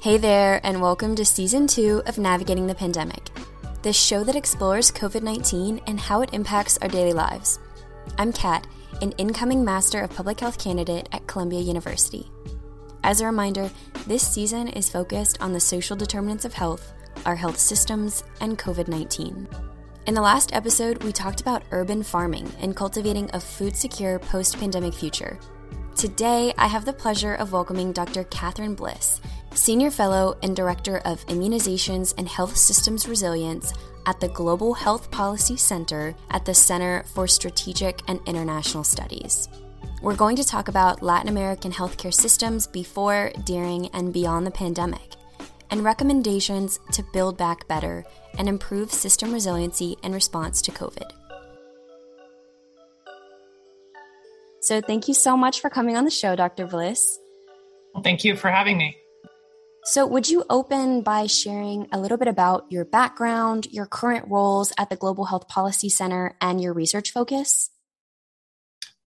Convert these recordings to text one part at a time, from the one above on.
Hey there, and welcome to season two of Navigating the Pandemic, the show that explores COVID 19 and how it impacts our daily lives. I'm Kat, an incoming Master of Public Health candidate at Columbia University. As a reminder, this season is focused on the social determinants of health, our health systems, and COVID 19. In the last episode, we talked about urban farming and cultivating a food secure post pandemic future. Today, I have the pleasure of welcoming Dr. Katherine Bliss Senior Fellow and Director of Immunizations and Health Systems Resilience at the Global Health Policy Center at the Center for Strategic and International Studies. We're going to talk about Latin American healthcare systems before, during, and beyond the pandemic, and recommendations to build back better and improve system resiliency in response to COVID. So, thank you so much for coming on the show, Dr. Bliss. Well, thank you for having me. So, would you open by sharing a little bit about your background, your current roles at the Global Health Policy Center, and your research focus?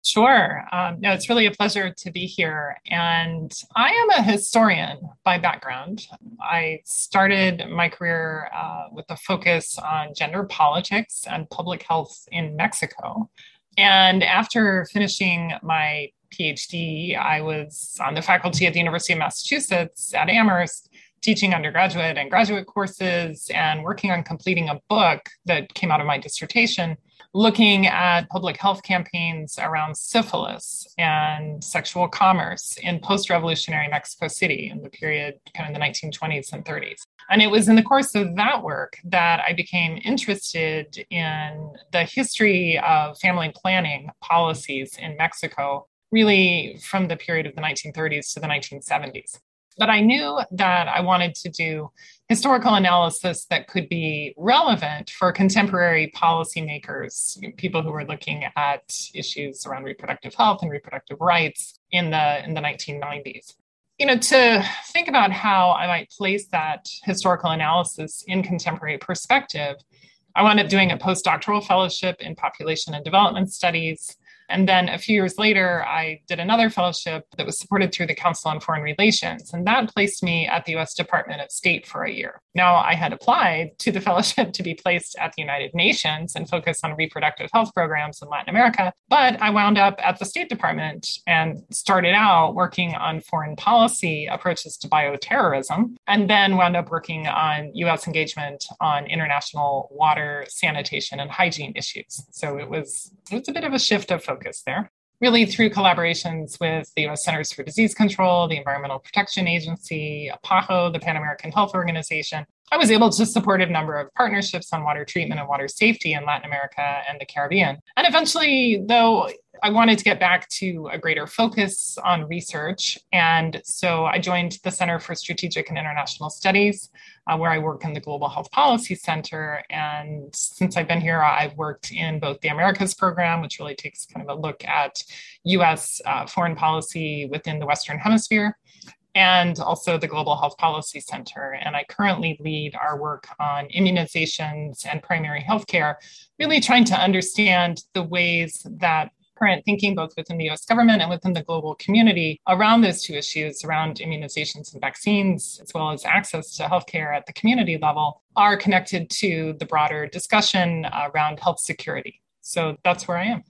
Sure. Um, no, it's really a pleasure to be here. And I am a historian by background. I started my career uh, with a focus on gender politics and public health in Mexico. And after finishing my PhD, I was on the faculty at the University of Massachusetts at Amherst, teaching undergraduate and graduate courses and working on completing a book that came out of my dissertation looking at public health campaigns around syphilis and sexual commerce in post revolutionary Mexico City in the period kind of the 1920s and 30s. And it was in the course of that work that I became interested in the history of family planning policies in Mexico really from the period of the 1930s to the 1970s. But I knew that I wanted to do historical analysis that could be relevant for contemporary policymakers, people who were looking at issues around reproductive health and reproductive rights in the in the 1990s. You know, to think about how I might place that historical analysis in contemporary perspective, I wound up doing a postdoctoral fellowship in population and development studies and then a few years later, I did another fellowship that was supported through the Council on Foreign Relations. And that placed me at the US Department of State for a year. Now, I had applied to the fellowship to be placed at the United Nations and focus on reproductive health programs in Latin America. But I wound up at the State Department and started out working on foreign policy approaches to bioterrorism, and then wound up working on US engagement on international water, sanitation, and hygiene issues. So it was, it was a bit of a shift of focus focus there. Really, through collaborations with the US Centers for Disease Control, the Environmental Protection Agency, PAHO, the Pan American Health Organization, I was able to support a number of partnerships on water treatment and water safety in Latin America and the Caribbean. And eventually, though, I wanted to get back to a greater focus on research. And so I joined the Center for Strategic and International Studies, uh, where I work in the Global Health Policy Center. And since I've been here, I've worked in both the Americas program, which really takes kind of a look at US uh, foreign policy within the Western Hemisphere, and also the Global Health Policy Center. And I currently lead our work on immunizations and primary healthcare, really trying to understand the ways that current thinking, both within the US government and within the global community, around those two issues, around immunizations and vaccines, as well as access to healthcare at the community level, are connected to the broader discussion around health security. So that's where I am.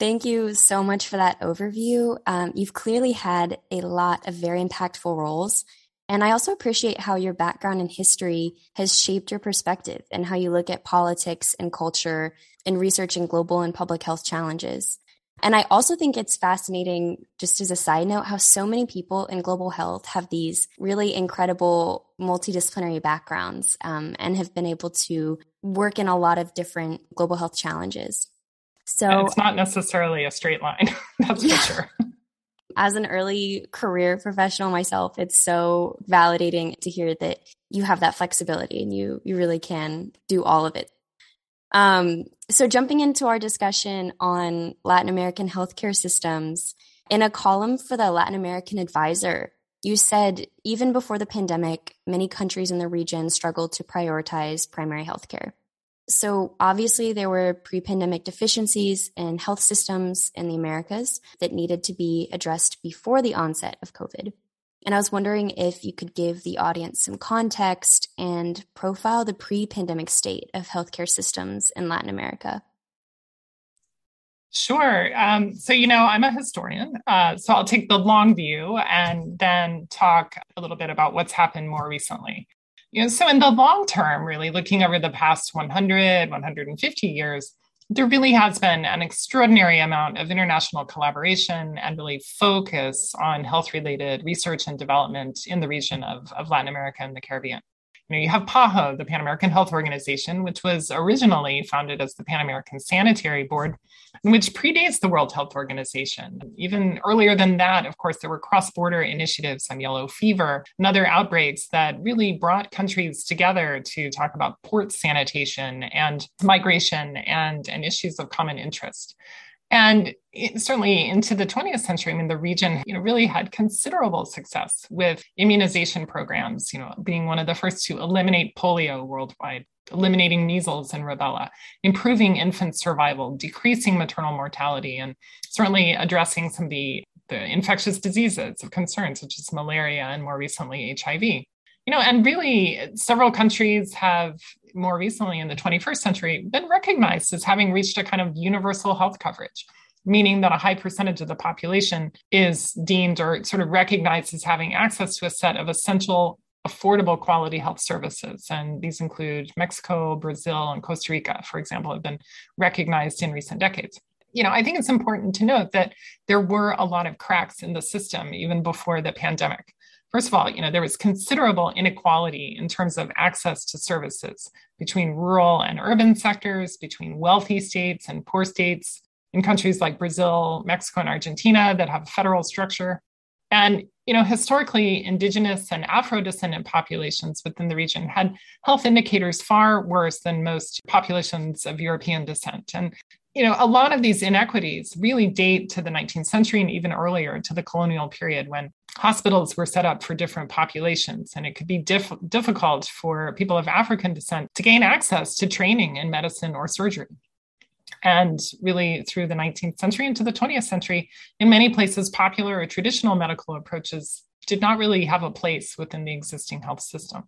Thank you so much for that overview. Um, you've clearly had a lot of very impactful roles. And I also appreciate how your background in history has shaped your perspective and how you look at politics and culture in researching global and public health challenges. And I also think it's fascinating, just as a side note, how so many people in global health have these really incredible multidisciplinary backgrounds um, and have been able to work in a lot of different global health challenges. So and it's not necessarily a straight line, that's for sure. As an early career professional myself, it's so validating to hear that you have that flexibility and you you really can do all of it. Um, so jumping into our discussion on Latin American healthcare systems, in a column for the Latin American Advisor, you said even before the pandemic, many countries in the region struggled to prioritize primary healthcare. So, obviously, there were pre pandemic deficiencies in health systems in the Americas that needed to be addressed before the onset of COVID. And I was wondering if you could give the audience some context and profile the pre pandemic state of healthcare systems in Latin America. Sure. Um, so, you know, I'm a historian. Uh, so I'll take the long view and then talk a little bit about what's happened more recently. You know, so in the long term, really looking over the past 100, 150 years, there really has been an extraordinary amount of international collaboration and really focus on health related research and development in the region of, of Latin America and the Caribbean. You know, you have PAHO, the Pan American Health Organization, which was originally founded as the Pan American Sanitary Board, and which predates the World Health Organization. Even earlier than that, of course, there were cross-border initiatives on yellow fever and other outbreaks that really brought countries together to talk about port sanitation and migration and, and issues of common interest. And it, certainly into the 20th century, I mean, the region, you know, really had considerable success with immunization programs, you know, being one of the first to eliminate polio worldwide, eliminating measles and rubella, improving infant survival, decreasing maternal mortality, and certainly addressing some of the, the infectious diseases of concern, such as malaria and more recently HIV. You know, and really several countries have more recently in the 21st century been recognized as having reached a kind of universal health coverage meaning that a high percentage of the population is deemed or sort of recognized as having access to a set of essential affordable quality health services. And these include Mexico, Brazil, and Costa Rica, for example, have been recognized in recent decades. You know, I think it's important to note that there were a lot of cracks in the system even before the pandemic. First of all, you know, there was considerable inequality in terms of access to services between rural and urban sectors, between wealthy states and poor states, in countries like Brazil, Mexico, and Argentina that have a federal structure. And you know, historically, indigenous and Afro-descendant populations within the region had health indicators far worse than most populations of European descent. And you know, a lot of these inequities really date to the 19th century and even earlier to the colonial period when hospitals were set up for different populations. And it could be diff- difficult for people of African descent to gain access to training in medicine or surgery. And really, through the 19th century into the 20th century, in many places, popular or traditional medical approaches did not really have a place within the existing health system.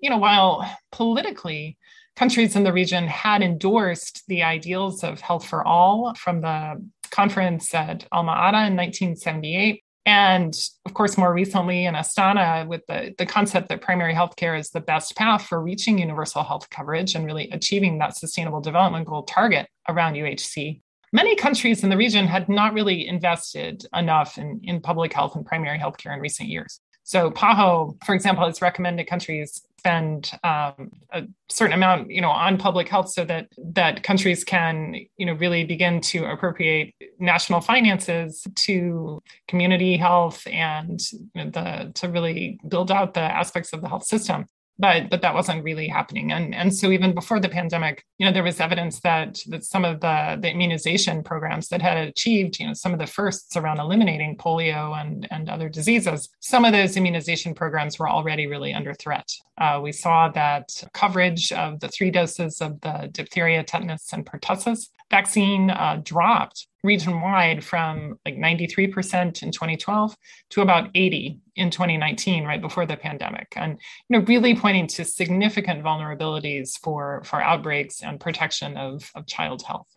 You know, while politically, countries in the region had endorsed the ideals of health for all from the conference at Alma Ata in 1978. And of course, more recently in Astana, with the, the concept that primary healthcare is the best path for reaching universal health coverage and really achieving that sustainable development goal target around UHC. Many countries in the region had not really invested enough in, in public health and primary healthcare in recent years. So PAHO, for example, has recommended countries spend um, a certain amount, you know, on public health, so that that countries can, you know, really begin to appropriate national finances to community health and you know, the to really build out the aspects of the health system but but that wasn't really happening. And and so even before the pandemic you know there was evidence that that some of the the immunization programs that had achieved you know some of the firsts around eliminating polio and and other diseases some of those immunization programs were already really under threat. Uh, we saw that coverage of the three doses of the diphtheria tetanus and pertussis vaccine uh, dropped region wide from like 93% in 2012 to about 80 in 2019 right before the pandemic. And you know really pointing to significant vulnerabilities for for outbreaks and protection of, of child health.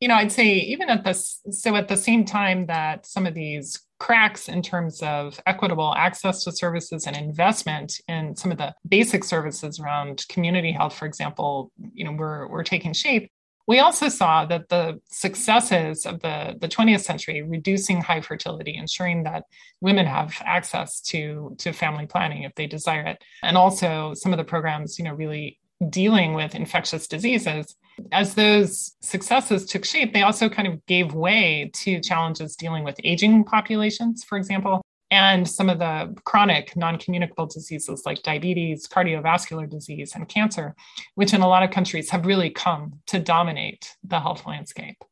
You know i'd say even at this so at the same time that some of these cracks in terms of equitable access to services and investment in some of the basic services around community health for example you know we're, we're taking shape we also saw that the successes of the, the 20th century, reducing high fertility, ensuring that women have access to, to family planning if they desire it, and also some of the programs, you know, really dealing with infectious diseases, as those successes took shape, they also kind of gave way to challenges dealing with aging populations, for example, and some of the chronic non communicable diseases like diabetes, cardiovascular disease, and cancer, which in a lot of countries have really come to dominate the health landscape.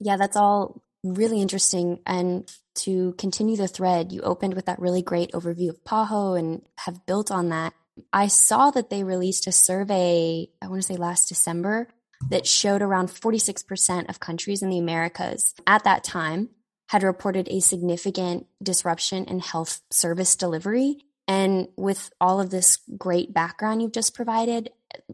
Yeah, that's all really interesting. And to continue the thread, you opened with that really great overview of PAHO and have built on that. I saw that they released a survey, I want to say last December, that showed around 46% of countries in the Americas at that time had reported a significant disruption in health service delivery. And with all of this great background you've just provided,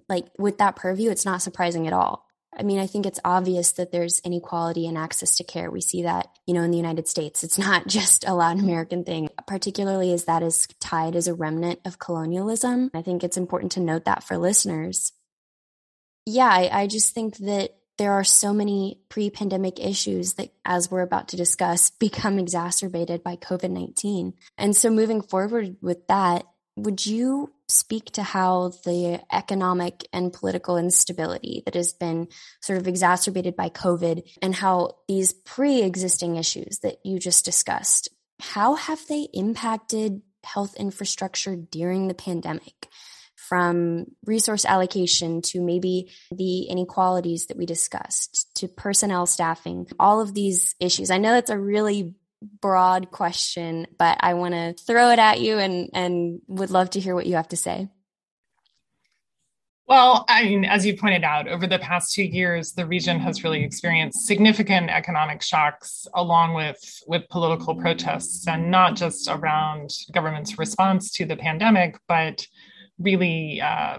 like with that purview, it's not surprising at all. I mean, I think it's obvious that there's inequality in access to care. We see that, you know, in the United States. It's not just a Latin American thing, particularly as that is tied as a remnant of colonialism. I think it's important to note that for listeners. Yeah, I, I just think that there are so many pre pandemic issues that, as we're about to discuss, become exacerbated by COVID 19. And so, moving forward with that, would you speak to how the economic and political instability that has been sort of exacerbated by COVID and how these pre existing issues that you just discussed, how have they impacted health infrastructure during the pandemic? From resource allocation to maybe the inequalities that we discussed to personnel staffing, all of these issues. I know that's a really broad question, but I want to throw it at you and, and would love to hear what you have to say. Well, I mean, as you pointed out, over the past two years, the region has really experienced significant economic shocks along with, with political protests, and not just around government's response to the pandemic, but really uh,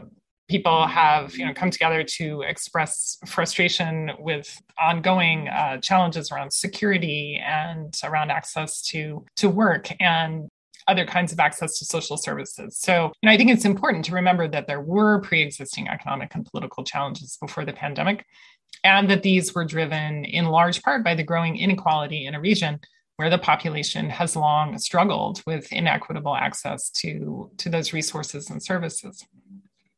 people have you know come together to express frustration with ongoing uh, challenges around security and around access to to work and other kinds of access to social services. So, and I think it's important to remember that there were pre-existing economic and political challenges before the pandemic, and that these were driven in large part by the growing inequality in a region where the population has long struggled with inequitable access to, to those resources and services.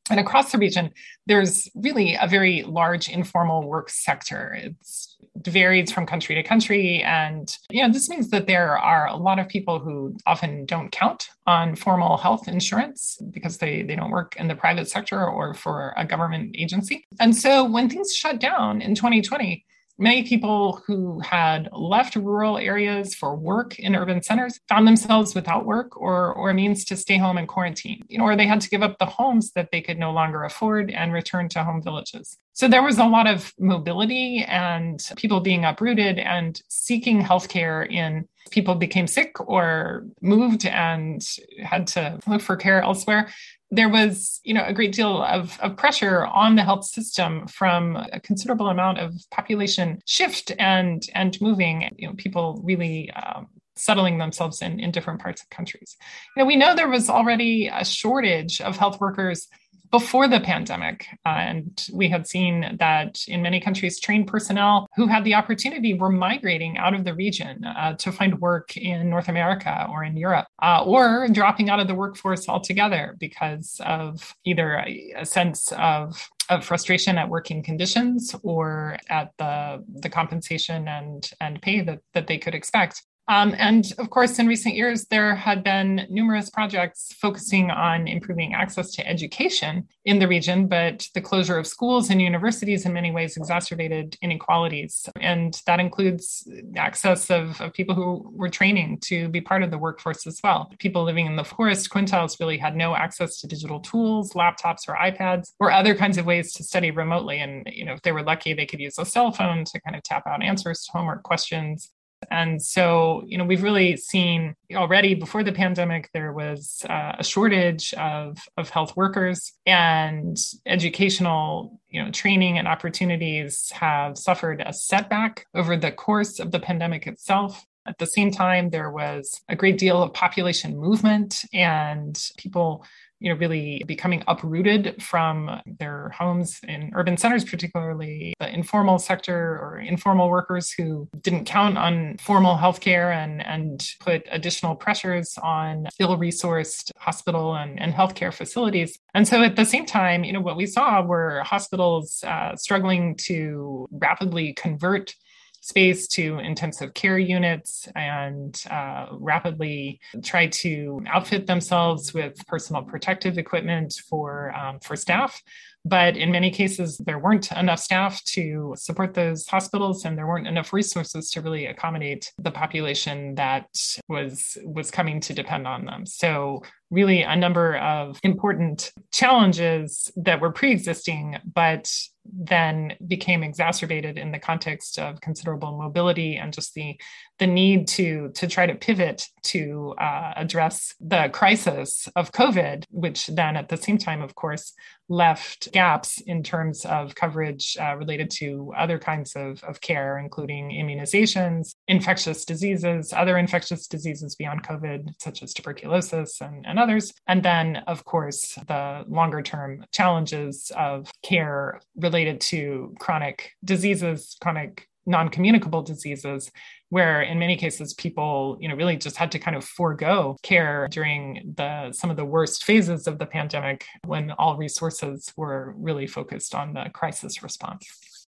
And across the region, there's really a very large informal work sector. It's, it varies from country to country. And you know, this means that there are a lot of people who often don't count on formal health insurance because they, they don't work in the private sector or for a government agency. And so when things shut down in 2020, Many people who had left rural areas for work in urban centers found themselves without work or, or means to stay home and quarantine, you know, or they had to give up the homes that they could no longer afford and return to home villages. So there was a lot of mobility and people being uprooted and seeking healthcare in people became sick or moved and had to look for care elsewhere there was you know a great deal of, of pressure on the health system from a considerable amount of population shift and and moving you know people really um, settling themselves in, in different parts of countries. You know we know there was already a shortage of health workers before the pandemic. Uh, and we had seen that in many countries, trained personnel who had the opportunity were migrating out of the region uh, to find work in North America or in Europe, uh, or dropping out of the workforce altogether because of either a, a sense of of frustration at working conditions or at the the compensation and and pay that that they could expect. Um, and of course, in recent years, there had been numerous projects focusing on improving access to education in the region, but the closure of schools and universities in many ways exacerbated inequalities. And that includes access of, of people who were training to be part of the workforce as well. People living in the forest quintiles really had no access to digital tools, laptops, or iPads, or other kinds of ways to study remotely. And you know, if they were lucky, they could use a cell phone to kind of tap out answers to homework questions and so, you know, we've really seen already before the pandemic, there was uh, a shortage of, of health workers and educational, you know, training and opportunities have suffered a setback over the course of the pandemic itself. At the same time, there was a great deal of population movement and people you know really becoming uprooted from their homes in urban centers particularly the informal sector or informal workers who didn't count on formal healthcare and and put additional pressures on ill-resourced hospital and, and healthcare facilities. And so at the same time you know what we saw were hospitals uh, struggling to rapidly convert space to intensive care units and uh, rapidly try to outfit themselves with personal protective equipment for, um, for staff. But in many cases, there weren't enough staff to support those hospitals, and there weren't enough resources to really accommodate the population that was was coming to depend on them. So really a number of important challenges that were pre existing, but then became exacerbated in the context of considerable mobility and just the the need to to try to pivot to uh, address the crisis of COVID, which then at the same time, of course, left gaps in terms of coverage uh, related to other kinds of, of care, including immunizations, infectious diseases, other infectious diseases beyond COVID, such as tuberculosis and, and others. And then, of course, the longer term challenges of care related to chronic diseases, chronic non-communicable diseases where in many cases people you know really just had to kind of forego care during the some of the worst phases of the pandemic when all resources were really focused on the crisis response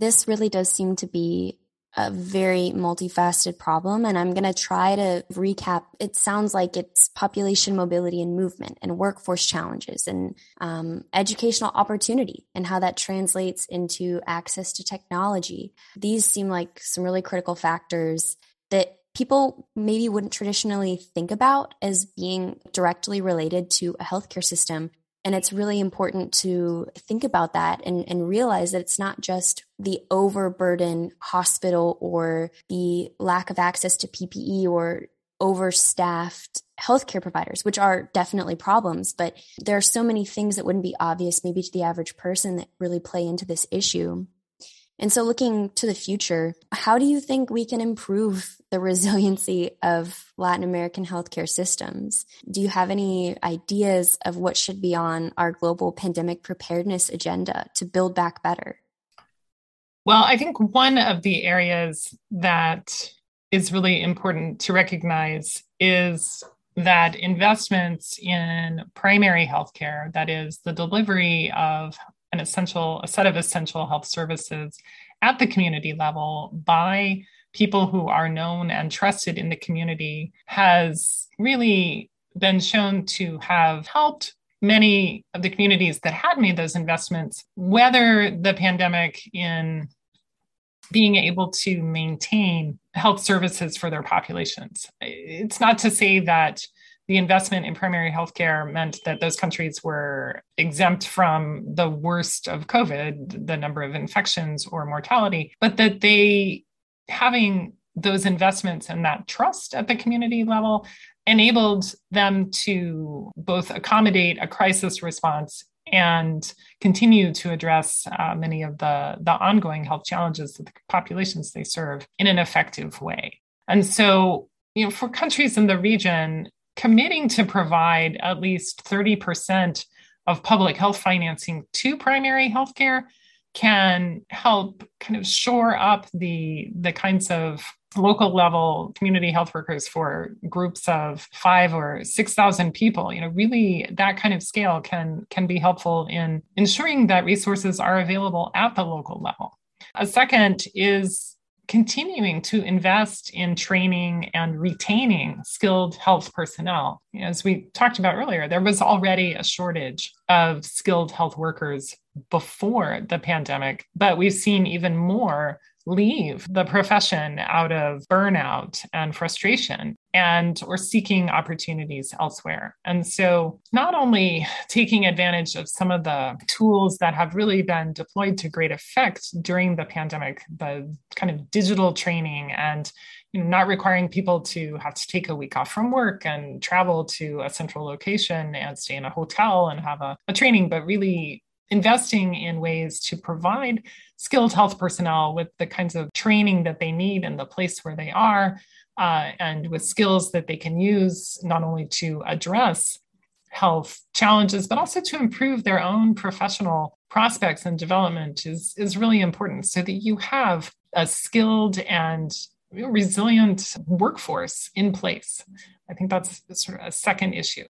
this really does seem to be a very multifaceted problem. And I'm going to try to recap. It sounds like it's population mobility and movement and workforce challenges and um, educational opportunity and how that translates into access to technology. These seem like some really critical factors that people maybe wouldn't traditionally think about as being directly related to a healthcare system and it's really important to think about that and, and realize that it's not just the overburden hospital or the lack of access to PPE or overstaffed healthcare providers, which are definitely problems, but there are so many things that wouldn't be obvious maybe to the average person that really play into this issue. And so, looking to the future, how do you think we can improve the resiliency of Latin American healthcare systems? Do you have any ideas of what should be on our global pandemic preparedness agenda to build back better? Well, I think one of the areas that is really important to recognize is that investments in primary healthcare, that is, the delivery of an essential, a set of essential health services at the community level by people who are known and trusted in the community has really been shown to have helped many of the communities that had made those investments weather the pandemic in being able to maintain health services for their populations. It's not to say that the investment in primary healthcare meant that those countries were exempt from the worst of COVID, the number of infections or mortality, but that they, having those investments and that trust at the community level, enabled them to both accommodate a crisis response and continue to address uh, many of the, the ongoing health challenges that the populations they serve in an effective way. And so, you know, for countries in the region, committing to provide at least 30% of public health financing to primary healthcare can help kind of shore up the the kinds of local level community health workers for groups of five or six thousand people. You know really that kind of scale can can be helpful in ensuring that resources are available at the local level. A second is continuing to invest in training and retaining skilled health personnel. As we talked about earlier, there was already a shortage of skilled health workers before the pandemic, but we've seen even more leave the profession out of burnout and frustration and or seeking opportunities elsewhere. And so not only taking advantage of some of the tools that have really been deployed to great effect during the pandemic the kind of digital training and you know, not requiring people to have to take a week off from work and travel to a central location and stay in a hotel and have a, a training but really investing in ways to provide skilled health personnel with the kinds of training that they need in the place where they are uh, and with skills that they can use not only to address health challenges but also to improve their own professional prospects and development is, is really important so that you have a skilled and resilient workforce in place. I think that's sort of a second issue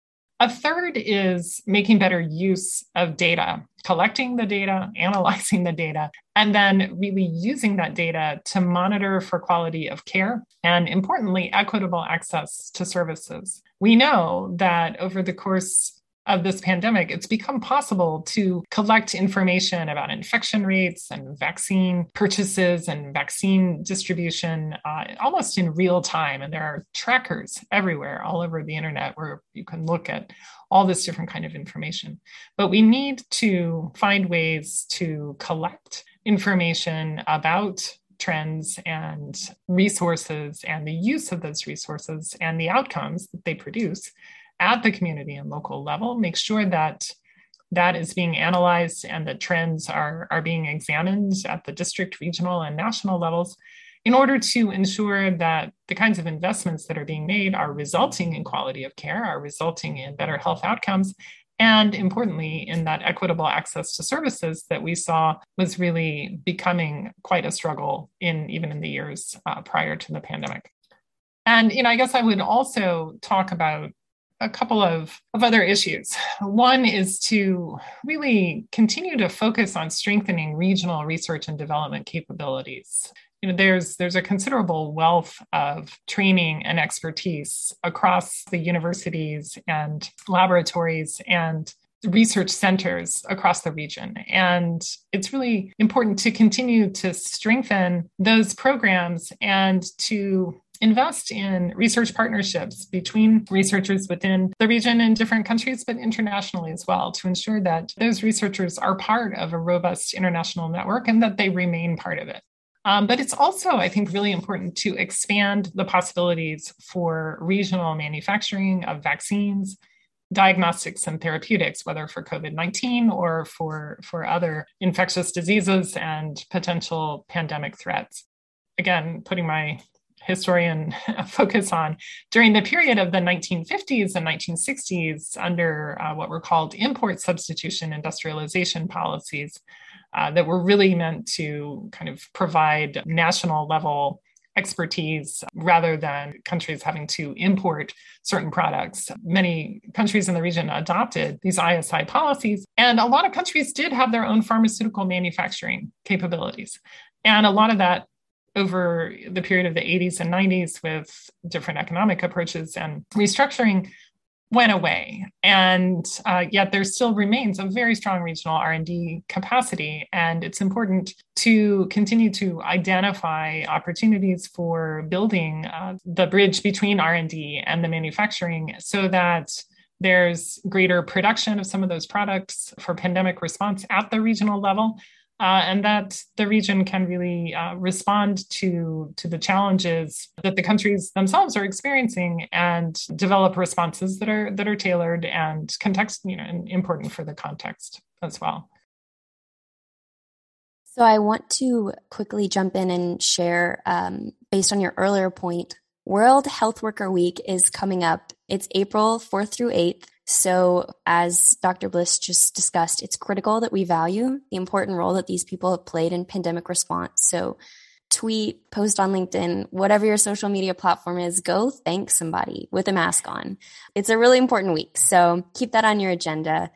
a third is making better use of data, collecting the data, analyzing the data, and then really using that data to monitor for quality of care and, importantly, equitable access to services. We know that over the course of this pandemic, it's become possible to collect information about infection rates and vaccine purchases and vaccine distribution uh, almost in real time. And there are trackers everywhere, all over the internet, where you can look at all this different kind of information. But we need to find ways to collect information about trends and resources and the use of those resources and the outcomes that they produce at the community and local level, make sure that that is being analyzed and that trends are, are being examined at the district, regional, and national levels in order to ensure that the kinds of investments that are being made are resulting in quality of care, are resulting in better health outcomes, and importantly, in that equitable access to services that we saw was really becoming quite a struggle in even in the years uh, prior to the pandemic. And you know, I guess I would also talk about a couple of, of other issues. One is to really continue to focus on strengthening regional research and development capabilities. You know, there's there's a considerable wealth of training and expertise across the universities and laboratories and research centers across the region. And it's really important to continue to strengthen those programs and to invest in research partnerships between researchers within the region in different countries, but internationally as well, to ensure that those researchers are part of a robust international network and that they remain part of it. Um, but it's also, I think, really important to expand the possibilities for regional manufacturing of vaccines, diagnostics, and therapeutics, whether for COVID 19 or for, for other infectious diseases and potential pandemic threats. Again, putting my historian focus on during the period of the 1950s and 1960s under uh, what were called import substitution industrialization policies uh, that were really meant to kind of provide national level expertise rather than countries having to import certain products. Many countries in the region adopted these ISI policies, and a lot of countries did have their own pharmaceutical manufacturing capabilities. And a lot of that over the period of the 80s and 90s with different economic approaches and restructuring went away. And uh, yet there still remains a very strong regional r&d capacity. And it's important to continue to identify opportunities for building uh, the bridge between r&d and the manufacturing so that there's greater production of some of those products for pandemic response at the regional level uh, and that the region can really uh, respond to, to the challenges that the countries themselves are experiencing and develop responses that are that are tailored and context you know and important for the context as well. So I want to quickly jump in and share, um, based on your earlier point, World Health Worker Week is coming up. It's April 4th through 8th. So, as Dr. Bliss just discussed, it's critical that we value the important role that these people have played in pandemic response. So, tweet, post on LinkedIn, whatever your social media platform is, go thank somebody with a mask on. It's a really important week. So, keep that on your agenda.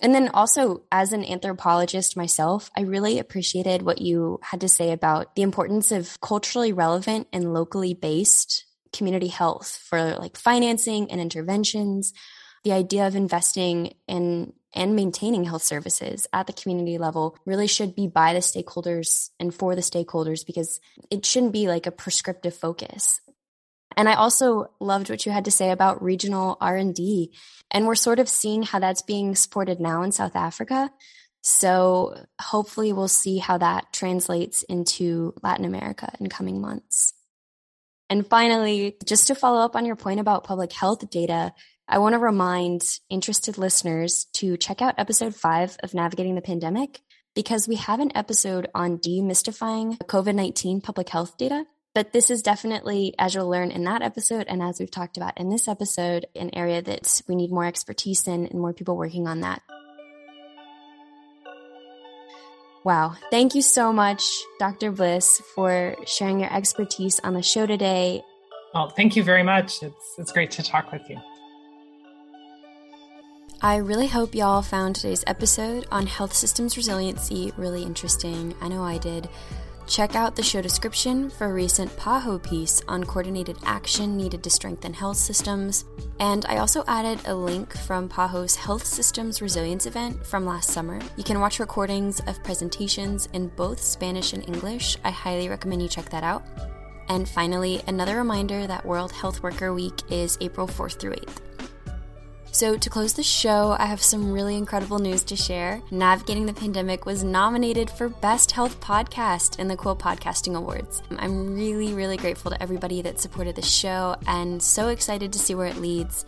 And then also, as an anthropologist myself, I really appreciated what you had to say about the importance of culturally relevant and locally based community health for like financing and interventions the idea of investing in and maintaining health services at the community level really should be by the stakeholders and for the stakeholders because it shouldn't be like a prescriptive focus. And i also loved what you had to say about regional r&d and we're sort of seeing how that's being supported now in south africa. So hopefully we'll see how that translates into latin america in coming months. And finally just to follow up on your point about public health data I want to remind interested listeners to check out episode five of Navigating the Pandemic because we have an episode on demystifying COVID 19 public health data. But this is definitely, as you'll learn in that episode, and as we've talked about in this episode, an area that we need more expertise in and more people working on that. Wow. Thank you so much, Dr. Bliss, for sharing your expertise on the show today. Well, thank you very much. It's, it's great to talk with you. I really hope y'all found today's episode on health systems resiliency really interesting. I know I did. Check out the show description for a recent PAHO piece on coordinated action needed to strengthen health systems. And I also added a link from PAHO's Health Systems Resilience event from last summer. You can watch recordings of presentations in both Spanish and English. I highly recommend you check that out. And finally, another reminder that World Health Worker Week is April 4th through 8th. So, to close the show, I have some really incredible news to share. Navigating the Pandemic was nominated for Best Health Podcast in the Quill Podcasting Awards. I'm really, really grateful to everybody that supported the show and so excited to see where it leads.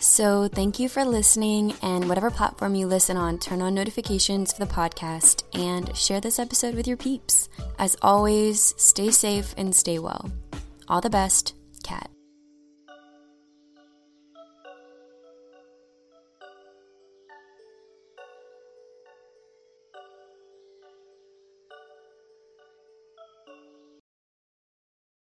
So, thank you for listening, and whatever platform you listen on, turn on notifications for the podcast and share this episode with your peeps. As always, stay safe and stay well. All the best, Kat.